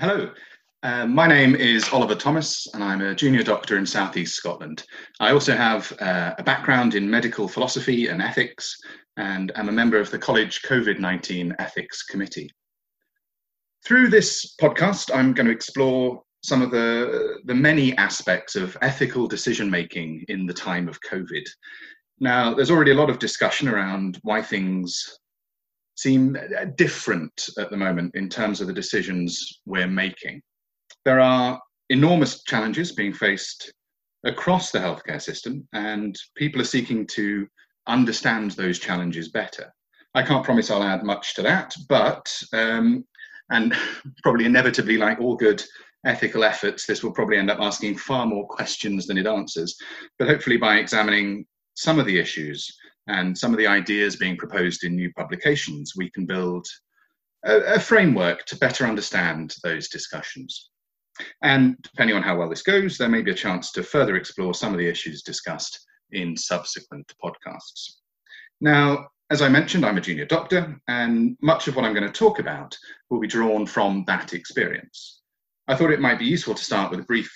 Hello, uh, my name is Oliver Thomas, and I'm a junior doctor in Southeast Scotland. I also have uh, a background in medical philosophy and ethics, and I'm a member of the College COVID 19 Ethics Committee. Through this podcast, I'm going to explore some of the, the many aspects of ethical decision making in the time of COVID. Now, there's already a lot of discussion around why things seem different at the moment in terms of the decisions we're making. There are enormous challenges being faced across the healthcare system, and people are seeking to understand those challenges better. I can't promise I'll add much to that, but, um, and probably inevitably, like all good ethical efforts, this will probably end up asking far more questions than it answers. But hopefully, by examining some of the issues and some of the ideas being proposed in new publications, we can build a, a framework to better understand those discussions. And depending on how well this goes, there may be a chance to further explore some of the issues discussed in subsequent podcasts. Now, as I mentioned, I'm a junior doctor, and much of what I'm going to talk about will be drawn from that experience. I thought it might be useful to start with a brief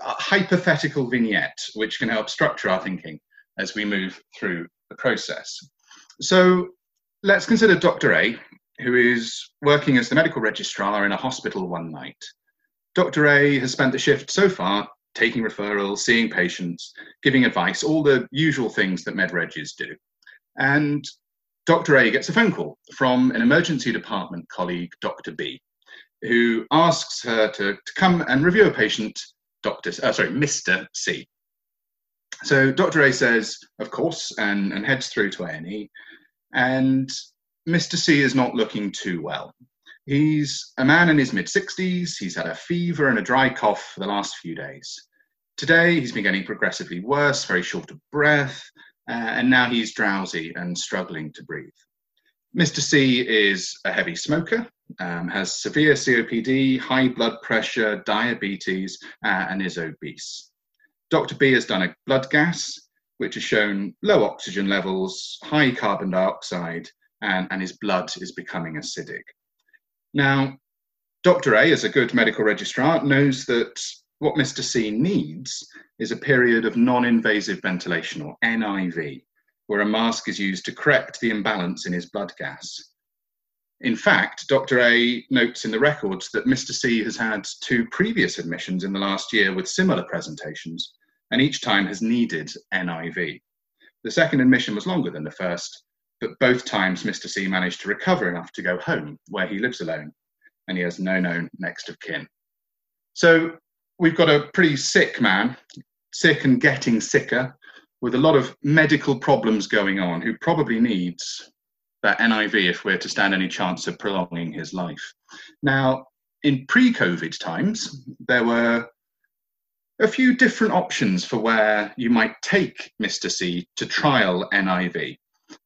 uh, hypothetical vignette, which can help structure our thinking as we move through the process. So let's consider Dr. A, who is working as the medical registrar in a hospital one night. Dr. A has spent the shift so far taking referrals, seeing patients, giving advice, all the usual things that med regs do. And Dr. A gets a phone call from an emergency department colleague, Dr. B, who asks her to, to come and review a patient, Dr. Uh, sorry, Mr. C. So Dr. A says, of course, and, and heads through to A&E. And Mr. C is not looking too well. He's a man in his mid 60s. He's had a fever and a dry cough for the last few days. Today, he's been getting progressively worse, very short of breath, uh, and now he's drowsy and struggling to breathe. Mr. C is a heavy smoker, um, has severe COPD, high blood pressure, diabetes, uh, and is obese. Dr. B has done a blood gas, which has shown low oxygen levels, high carbon dioxide, and, and his blood is becoming acidic. Now, Dr. A, as a good medical registrar, knows that what Mr. C needs is a period of non invasive ventilation, or NIV, where a mask is used to correct the imbalance in his blood gas. In fact, Dr. A notes in the records that Mr. C has had two previous admissions in the last year with similar presentations, and each time has needed NIV. The second admission was longer than the first, but both times Mr. C managed to recover enough to go home, where he lives alone, and he has no known next of kin. So we've got a pretty sick man, sick and getting sicker, with a lot of medical problems going on, who probably needs that NIV if we're to stand any chance of prolonging his life. Now, in pre COVID times, there were a few different options for where you might take Mr. C to trial NIV.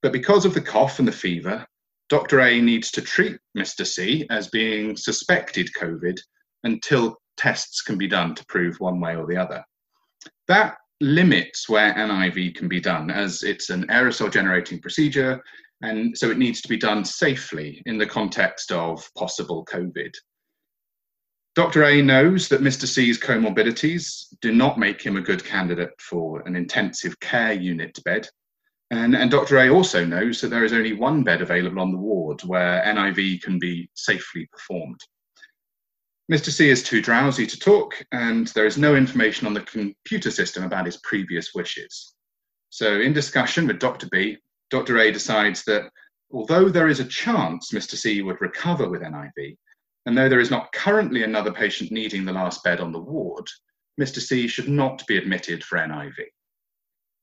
But because of the cough and the fever, Dr. A needs to treat Mr. C as being suspected COVID until tests can be done to prove one way or the other. That limits where NIV can be done as it's an aerosol generating procedure, and so it needs to be done safely in the context of possible COVID. Dr. A knows that Mr. C's comorbidities do not make him a good candidate for an intensive care unit bed. And, and Dr. A also knows that there is only one bed available on the ward where NIV can be safely performed. Mr. C is too drowsy to talk, and there is no information on the computer system about his previous wishes. So, in discussion with Dr. B, Dr. A decides that although there is a chance Mr. C would recover with NIV, and though there is not currently another patient needing the last bed on the ward, Mr. C should not be admitted for NIV.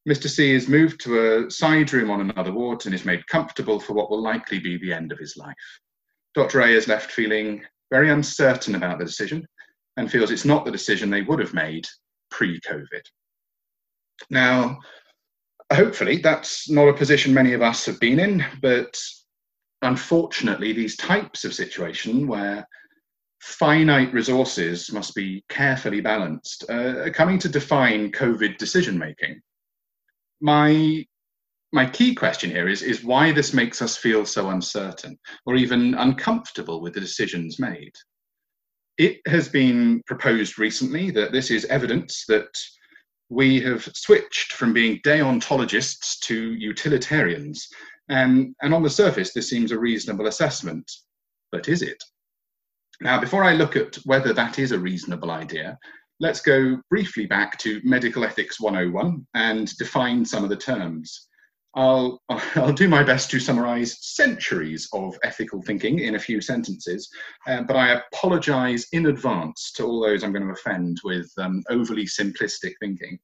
Mr. C is moved to a side room on another ward and is made comfortable for what will likely be the end of his life. Dr. A is left feeling very uncertain about the decision and feels it's not the decision they would have made pre COVID. Now, hopefully, that's not a position many of us have been in, but unfortunately, these types of situation where finite resources must be carefully balanced uh, coming to define COVID decision making. My my key question here is, is why this makes us feel so uncertain or even uncomfortable with the decisions made. it has been proposed recently that this is evidence that we have switched from being deontologists to utilitarians. And, and on the surface, this seems a reasonable assessment, but is it? Now, before I look at whether that is a reasonable idea, let's go briefly back to Medical Ethics 101 and define some of the terms. I'll, I'll do my best to summarize centuries of ethical thinking in a few sentences, uh, but I apologize in advance to all those I'm going to offend with um, overly simplistic thinking.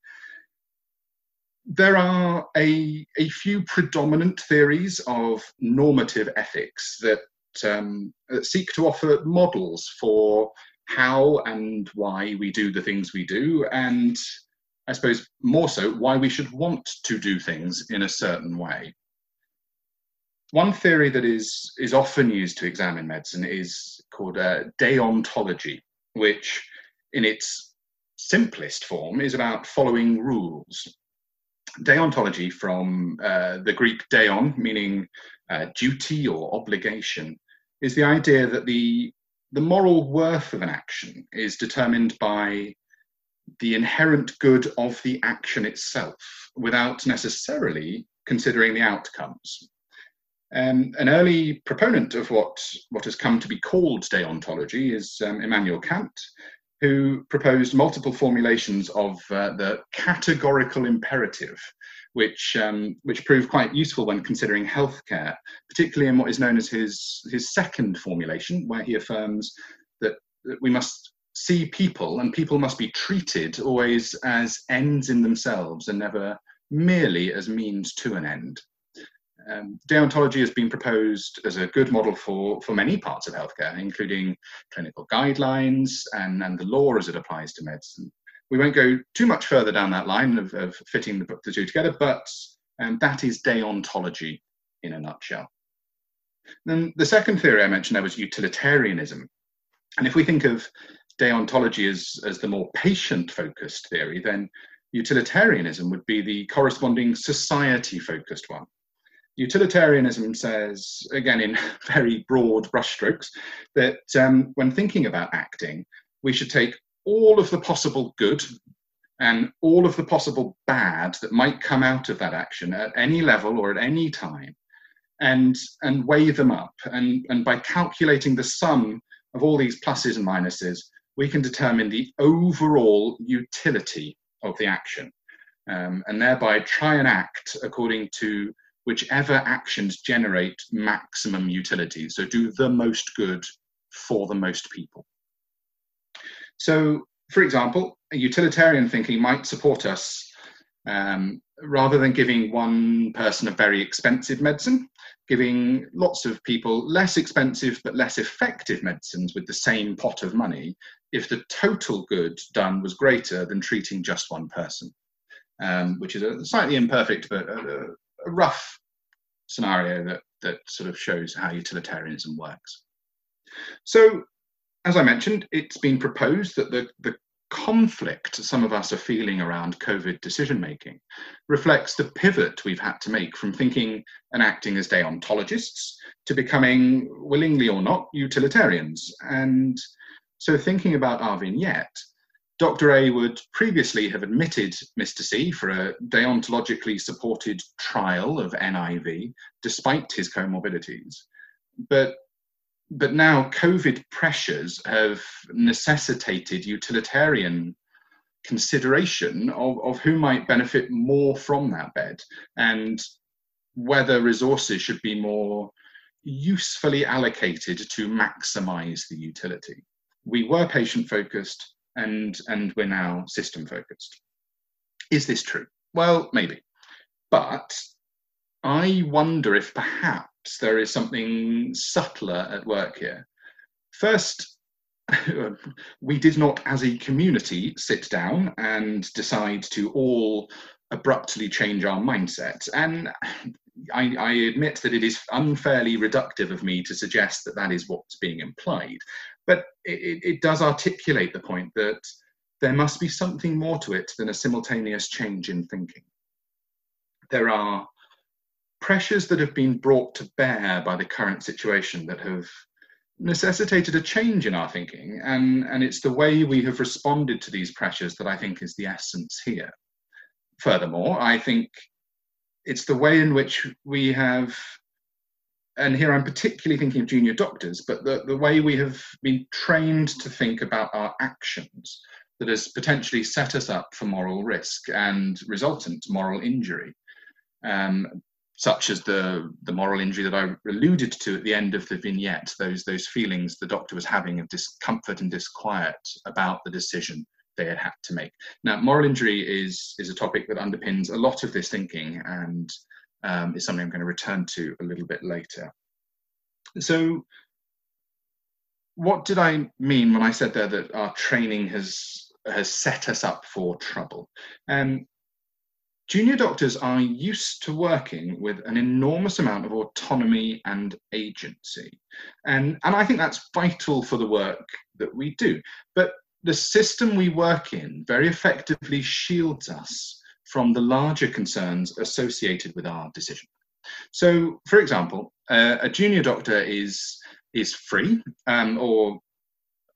There are a, a few predominant theories of normative ethics that, um, that seek to offer models for how and why we do the things we do, and I suppose more so why we should want to do things in a certain way. One theory that is, is often used to examine medicine is called uh, deontology, which in its simplest form is about following rules. Deontology, from uh, the Greek deon, meaning uh, duty or obligation, is the idea that the, the moral worth of an action is determined by the inherent good of the action itself without necessarily considering the outcomes. Um, an early proponent of what, what has come to be called deontology is um, Immanuel Kant, who proposed multiple formulations of uh, the categorical imperative, which, um, which proved quite useful when considering healthcare, particularly in what is known as his, his second formulation, where he affirms that, that we must see people, and people must be treated always as ends in themselves and never merely as means to an end. Um, deontology has been proposed as a good model for, for many parts of healthcare, including clinical guidelines and, and the law as it applies to medicine. We won't go too much further down that line of, of fitting the, book the two together, but um, that is deontology in a nutshell. Then the second theory I mentioned there was utilitarianism. And if we think of deontology as, as the more patient focused theory, then utilitarianism would be the corresponding society focused one. Utilitarianism says, again in very broad brushstrokes, that um, when thinking about acting, we should take all of the possible good and all of the possible bad that might come out of that action at any level or at any time and and weigh them up. And and by calculating the sum of all these pluses and minuses we can determine the overall utility of the action um, and thereby try and act according to whichever actions generate maximum utility. So do the most good for the most people. So, for example, utilitarian thinking might support us um, rather than giving one person a very expensive medicine, giving lots of people less expensive but less effective medicines with the same pot of money if the total good done was greater than treating just one person, um, which is a slightly imperfect but a, a rough scenario that, that sort of shows how utilitarianism works. So, as I mentioned, it's been proposed that the, the conflict some of us are feeling around COVID decision making reflects the pivot we've had to make from thinking and acting as deontologists to becoming, willingly or not, utilitarians. And so, thinking about our vignette, Dr. A would previously have admitted Mr. C for a deontologically supported trial of NIV despite his comorbidities. But but now COVID pressures have necessitated utilitarian consideration of, of who might benefit more from that bed and whether resources should be more usefully allocated to maximize the utility. We were patient focused and, and we're now system focused. Is this true? Well, maybe. But I wonder if perhaps there is something subtler at work here. First, we did not, as a community, sit down and decide to all abruptly change our mindset. And I, I, admit that it is unfairly reductive of me to suggest that that is what's being implied. But it, it does articulate the point that there must be something more to it than a simultaneous change in thinking. There are pressures that have been brought to bear by the current situation that have necessitated a change in our thinking, and, and it's the way we have responded to these pressures that I think is the essence here. Furthermore, I think it's the way in which we have, and here I'm particularly thinking of junior doctors, but the, the way we have been trained to think about our actions that has potentially set us up for moral risk and resultant moral injury. Um, such as the the moral injury that I alluded to at the end of the vignette, those those feelings the doctor was having of discomfort and disquiet about the decision they had had to make. Now, moral injury is is a topic that underpins a lot of this thinking and um, is something I'm going to return to a little bit later. So, what did I mean when I said there that our training has has set us up for trouble? Um, Junior doctors are used to working with an enormous amount of autonomy and agency. And, and I think that's vital for the work that we do. But the system we work in very effectively shields us from the larger concerns associated with our decision. So, for example, uh, a junior doctor is is free um, or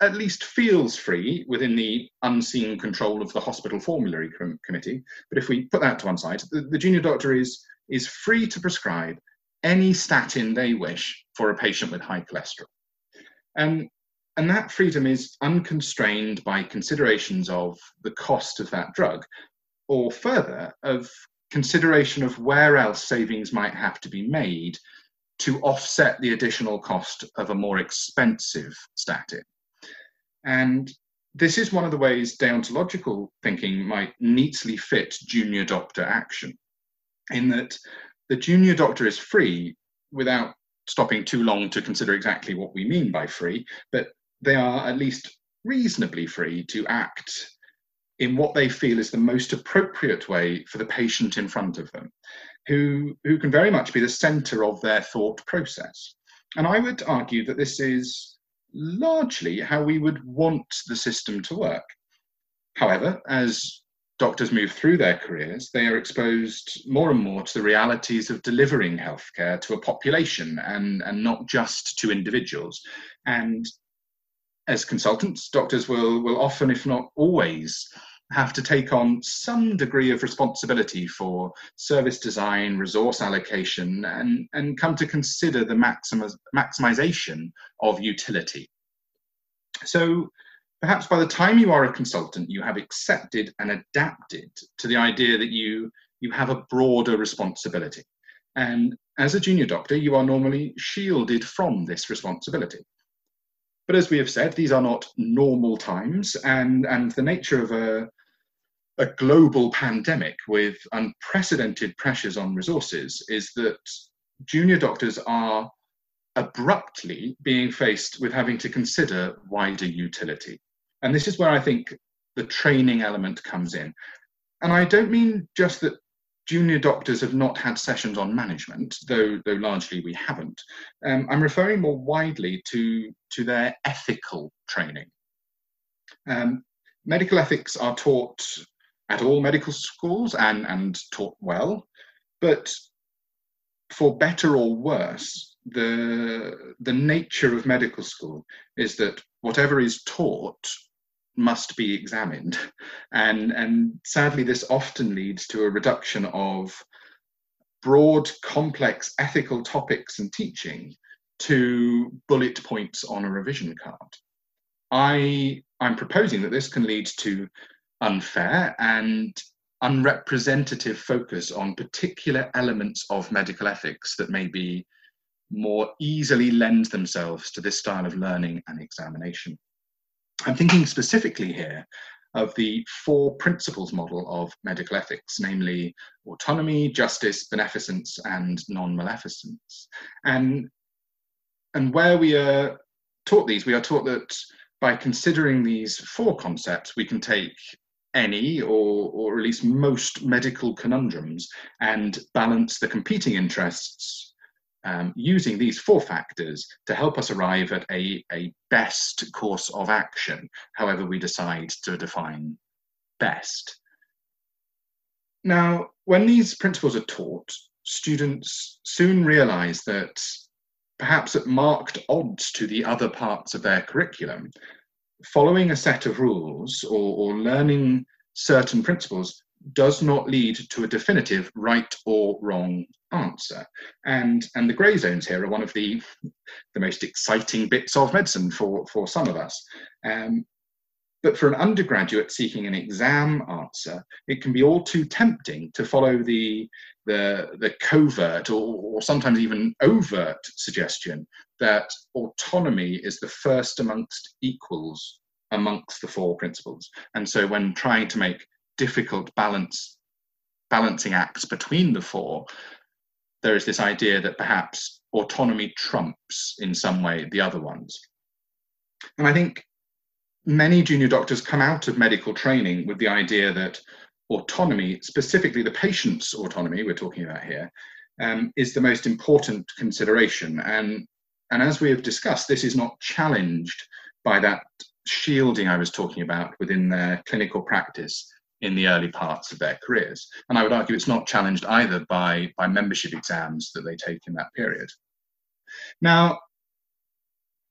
at least feels free within the unseen control of the hospital formulary com- committee. But if we put that to one side, the, the junior doctor is, is free to prescribe any statin they wish for a patient with high cholesterol. And, and that freedom is unconstrained by considerations of the cost of that drug, or further, of consideration of where else savings might have to be made to offset the additional cost of a more expensive statin. And this is one of the ways deontological thinking might neatly fit junior doctor action, in that the junior doctor is free without stopping too long to consider exactly what we mean by free, but they are at least reasonably free to act in what they feel is the most appropriate way for the patient in front of them, who, who can very much be the center of their thought process. And I would argue that this is largely how we would want the system to work. However, as doctors move through their careers, they are exposed more and more to the realities of delivering healthcare to a population and, and not just to individuals. And as consultants, doctors will, will often, if not always, have to take on some degree of responsibility for service design, resource allocation, and, and come to consider the maximiz- maximization of utility. So perhaps by the time you are a consultant, you have accepted and adapted to the idea that you, you have a broader responsibility. And as a junior doctor, you are normally shielded from this responsibility. But as we have said, these are not normal times, and, and the nature of a, a global pandemic with unprecedented pressures on resources is that junior doctors are abruptly being faced with having to consider wider utility. And this is where I think the training element comes in. And I don't mean just that junior doctors have not had sessions on management, though, though largely we haven't. Um, I'm referring more widely to, to their ethical training. Um, medical ethics are taught at all medical schools and, and taught well, but for better or worse, the the nature of medical school is that whatever is taught must be examined, and and sadly, this often leads to a reduction of broad, complex ethical topics and teaching to bullet points on a revision card. I I'm proposing that this can lead to unfair and unrepresentative focus on particular elements of medical ethics that may be more easily lend themselves to this style of learning and examination. I'm thinking specifically here of the four principles model of medical ethics, namely autonomy, justice, beneficence, and non-maleficence. And, and where we are taught these, we are taught that by considering these four concepts, we can take any or, or at least most medical conundrums and balance the competing interests um, using these four factors to help us arrive at a, a best course of action, however we decide to define best. Now, when these principles are taught, students soon realize that perhaps at marked odds to the other parts of their curriculum, following a set of rules or, or learning certain principles does not lead to a definitive right or wrong answer. And, and the grey zones here are one of the, the most exciting bits of medicine for, for some of us. Um, but for an undergraduate seeking an exam answer, it can be all too tempting to follow the, the, the covert or, or sometimes even overt suggestion that autonomy is the first amongst equals amongst the four principles. And so when trying to make difficult balance balancing acts between the four, there is this idea that perhaps autonomy trumps in some way the other ones. And I think many junior doctors come out of medical training with the idea that autonomy, specifically the patient's autonomy we're talking about here, um, is the most important consideration. And, and as we have discussed, this is not challenged by that shielding I was talking about within their clinical practice in the early parts of their careers. And I would argue it's not challenged either by, by membership exams that they take in that period. Now,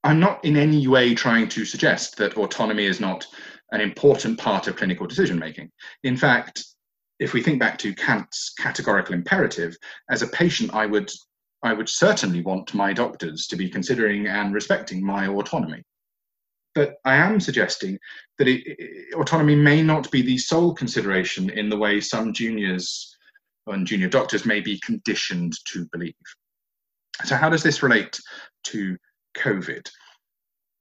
I'm not in any way trying to suggest that autonomy is not an important part of clinical decision making. In fact, if we think back to Kant's categorical imperative, as a patient, I would, I would certainly want my doctors to be considering and respecting my autonomy. But I am suggesting that it, it, autonomy may not be the sole consideration in the way some juniors and junior doctors may be conditioned to believe. So, how does this relate to COVID?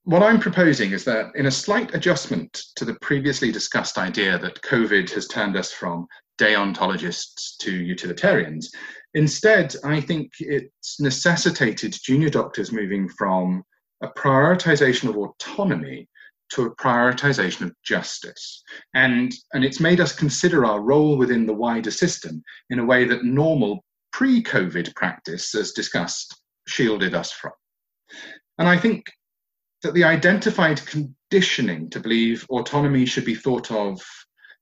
What I'm proposing is that, in a slight adjustment to the previously discussed idea that COVID has turned us from deontologists to utilitarians, instead, I think it's necessitated junior doctors moving from a prioritization of autonomy to a prioritization of justice. And, and it's made us consider our role within the wider system in a way that normal pre COVID practice, as discussed, shielded us from. And I think that the identified conditioning to believe autonomy should be thought of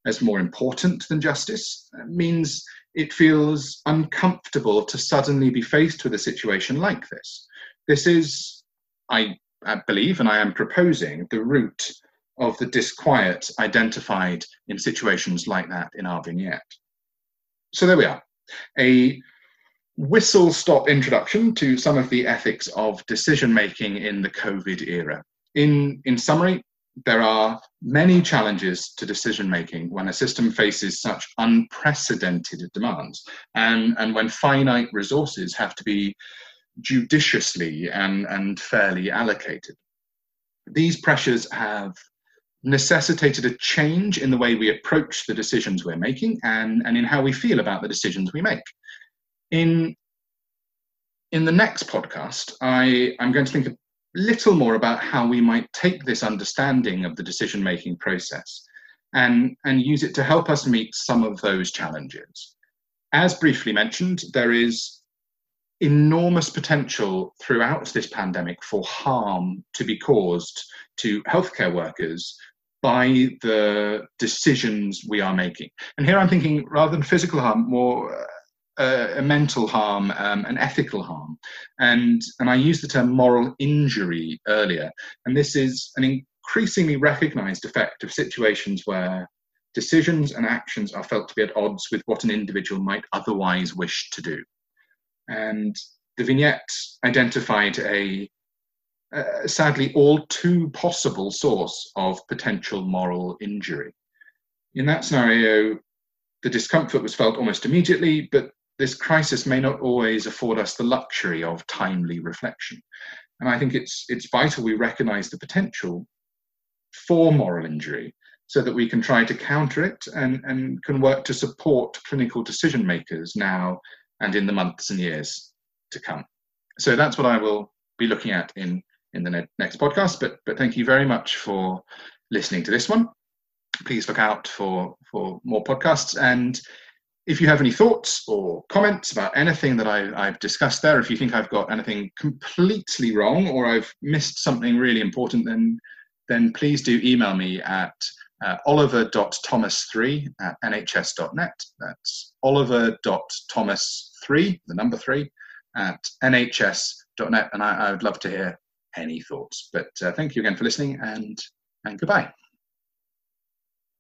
as more important than justice uh, means it feels uncomfortable to suddenly be faced with a situation like this. This is I, I believe and I am proposing the root of the disquiet identified in situations like that in our vignette. So there we are, a whistle stop introduction to some of the ethics of decision making in the COVID era. In, in summary, there are many challenges to decision making when a system faces such unprecedented demands and, and when finite resources have to be judiciously and, and fairly allocated. These pressures have necessitated a change in the way we approach the decisions we're making and, and in how we feel about the decisions we make. In, in the next podcast, I, I'm going to think a little more about how we might take this understanding of the decision making process and, and use it to help us meet some of those challenges. As briefly mentioned, there is enormous potential throughout this pandemic for harm to be caused to healthcare workers by the decisions we are making. And here I'm thinking rather than physical harm, more uh, a mental harm, um, an ethical harm. And, and I used the term moral injury earlier. And this is an increasingly recognized effect of situations where decisions and actions are felt to be at odds with what an individual might otherwise wish to do. And the vignette identified a, a sadly all too possible source of potential moral injury. In that scenario, the discomfort was felt almost immediately, but this crisis may not always afford us the luxury of timely reflection. And I think it's, it's vital we recognize the potential for moral injury so that we can try to counter it and, and can work to support clinical decision makers now and in the months and years to come. So that's what I will be looking at in in the ne- next podcast. But but thank you very much for listening to this one. Please look out for for more podcasts and. If you have any thoughts or comments about anything that I, have discussed there, if you think I've got anything completely wrong or I've missed something really important, then then please do email me at uh, oliver.thomas3 at nhs.net. That's oliver.thomas3, the number three, at nhs.net. and I, I, would love to hear any thoughts. But uh, thank you again for listening and, and goodbye.